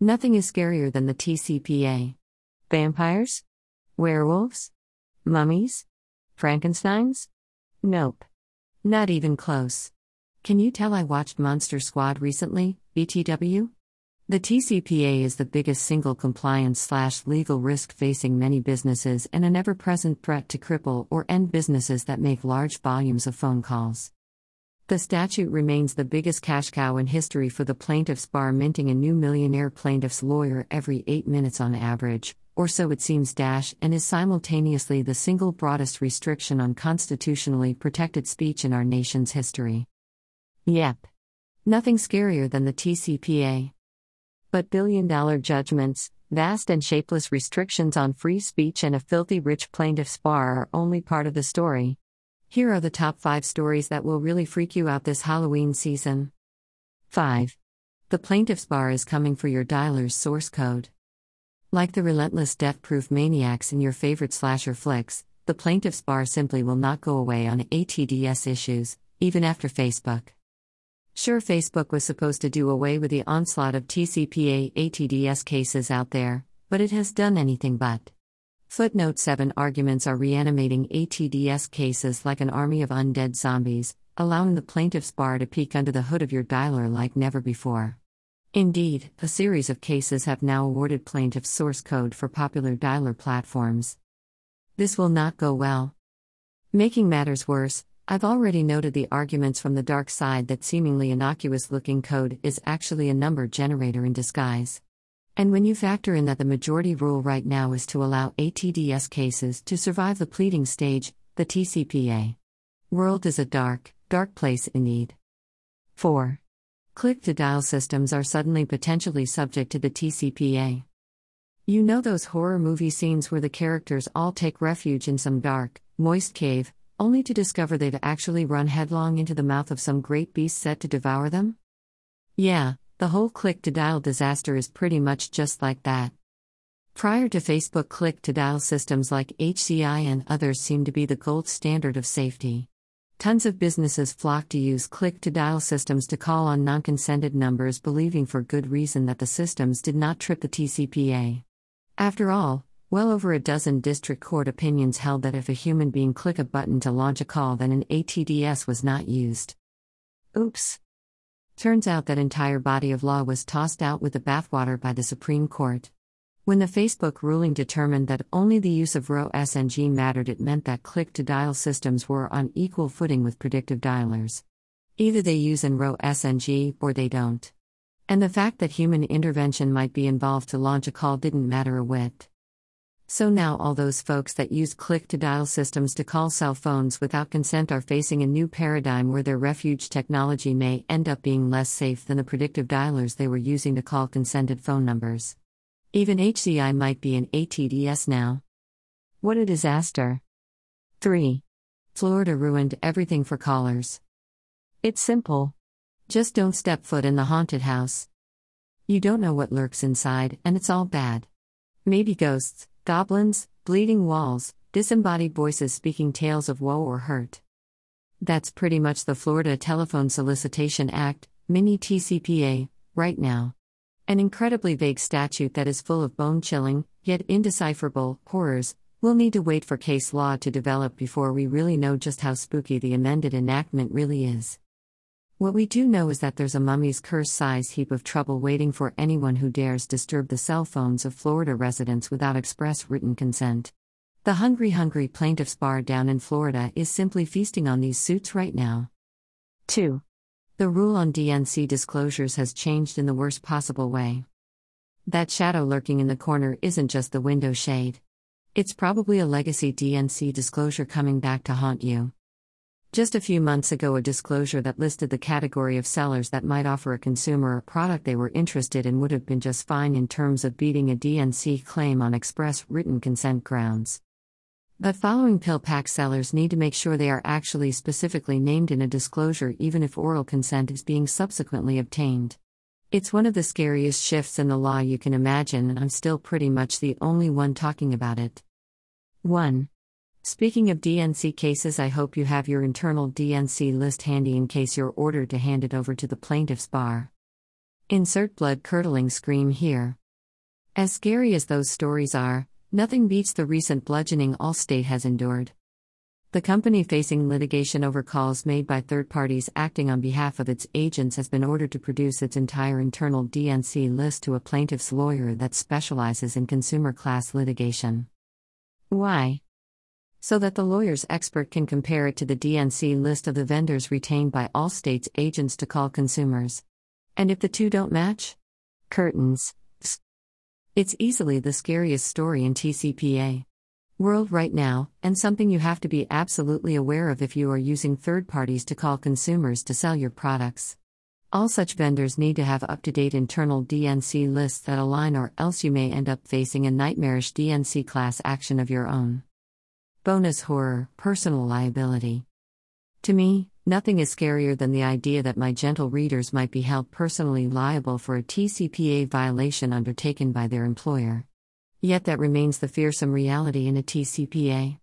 Nothing is scarier than the TCPA. Vampires? Werewolves? Mummies? Frankensteins? Nope. Not even close. Can you tell I watched Monster Squad recently, BTW? The TCPA is the biggest single compliance slash legal risk facing many businesses and an ever present threat to cripple or end businesses that make large volumes of phone calls. The statute remains the biggest cash cow in history for the plaintiff's bar, minting a new millionaire plaintiff's lawyer every eight minutes on average, or so it seems, dash, and is simultaneously the single broadest restriction on constitutionally protected speech in our nation's history. Yep. Nothing scarier than the TCPA. But billion dollar judgments, vast and shapeless restrictions on free speech, and a filthy rich plaintiff's bar are only part of the story. Here are the top 5 stories that will really freak you out this Halloween season. 5. The plaintiff's bar is coming for your dialer's source code. Like the relentless death proof maniacs in your favorite slasher flicks, the plaintiff's bar simply will not go away on ATDS issues, even after Facebook. Sure, Facebook was supposed to do away with the onslaught of TCPA ATDS cases out there, but it has done anything but. Footnote 7 Arguments are reanimating ATDS cases like an army of undead zombies, allowing the plaintiff's bar to peek under the hood of your dialer like never before. Indeed, a series of cases have now awarded plaintiffs source code for popular dialer platforms. This will not go well. Making matters worse, I've already noted the arguments from the dark side that seemingly innocuous looking code is actually a number generator in disguise. And when you factor in that the majority rule right now is to allow ATDS cases to survive the pleading stage, the TCPA world is a dark, dark place indeed. 4. Click to dial systems are suddenly potentially subject to the TCPA. You know those horror movie scenes where the characters all take refuge in some dark, moist cave, only to discover they've actually run headlong into the mouth of some great beast set to devour them? Yeah, the whole click to dial disaster is pretty much just like that. Prior to Facebook, click to dial systems like HCI and others seemed to be the gold standard of safety. Tons of businesses flocked to use click to dial systems to call on non consented numbers, believing for good reason that the systems did not trip the TCPA. After all, well over a dozen district court opinions held that if a human being click a button to launch a call, then an ATDS was not used. Oops. Turns out that entire body of law was tossed out with the bathwater by the Supreme Court. When the Facebook ruling determined that only the use of ROE SNG mattered, it meant that click to dial systems were on equal footing with predictive dialers. Either they use an ROE SNG or they don't. And the fact that human intervention might be involved to launch a call didn't matter a whit. So now, all those folks that use click to dial systems to call cell phones without consent are facing a new paradigm where their refuge technology may end up being less safe than the predictive dialers they were using to call consented phone numbers. Even HCI might be an ATDS now. What a disaster! 3. Florida ruined everything for callers. It's simple. Just don't step foot in the haunted house. You don't know what lurks inside, and it's all bad. Maybe ghosts, goblins, bleeding walls, disembodied voices speaking tales of woe or hurt. That's pretty much the Florida Telephone Solicitation Act, mini TCPA, right now. An incredibly vague statute that is full of bone chilling, yet indecipherable, horrors. We'll need to wait for case law to develop before we really know just how spooky the amended enactment really is. What we do know is that there's a mummy's curse sized heap of trouble waiting for anyone who dares disturb the cell phones of Florida residents without express written consent. The Hungry Hungry Plaintiffs Bar down in Florida is simply feasting on these suits right now. 2. The rule on DNC disclosures has changed in the worst possible way. That shadow lurking in the corner isn't just the window shade. It's probably a legacy DNC disclosure coming back to haunt you. Just a few months ago, a disclosure that listed the category of sellers that might offer a consumer a product they were interested in would have been just fine in terms of beating a DNC claim on express written consent grounds. But following PillPack sellers need to make sure they are actually specifically named in a disclosure, even if oral consent is being subsequently obtained. It's one of the scariest shifts in the law you can imagine, and I'm still pretty much the only one talking about it. 1. Speaking of DNC cases, I hope you have your internal DNC list handy in case you're ordered to hand it over to the plaintiff's bar. Insert blood curdling scream here. As scary as those stories are, nothing beats the recent bludgeoning Allstate has endured. The company facing litigation over calls made by third parties acting on behalf of its agents has been ordered to produce its entire internal DNC list to a plaintiff's lawyer that specializes in consumer class litigation. Why? So that the lawyer's expert can compare it to the DNC list of the vendors retained by Allstate's agents to call consumers. And if the two don't match? Curtains. It's easily the scariest story in TCPA world right now, and something you have to be absolutely aware of if you are using third parties to call consumers to sell your products. All such vendors need to have up to date internal DNC lists that align, or else you may end up facing a nightmarish DNC class action of your own. Bonus horror personal liability. To me, nothing is scarier than the idea that my gentle readers might be held personally liable for a TCPA violation undertaken by their employer. Yet that remains the fearsome reality in a TCPA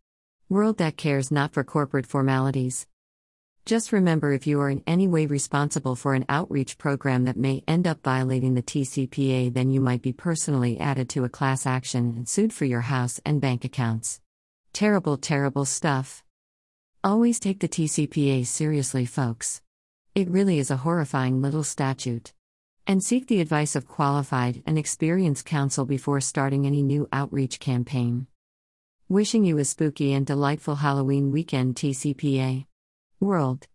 world that cares not for corporate formalities. Just remember if you are in any way responsible for an outreach program that may end up violating the TCPA, then you might be personally added to a class action and sued for your house and bank accounts. Terrible, terrible stuff. Always take the TCPA seriously, folks. It really is a horrifying little statute. And seek the advice of qualified and experienced counsel before starting any new outreach campaign. Wishing you a spooky and delightful Halloween weekend, TCPA. World.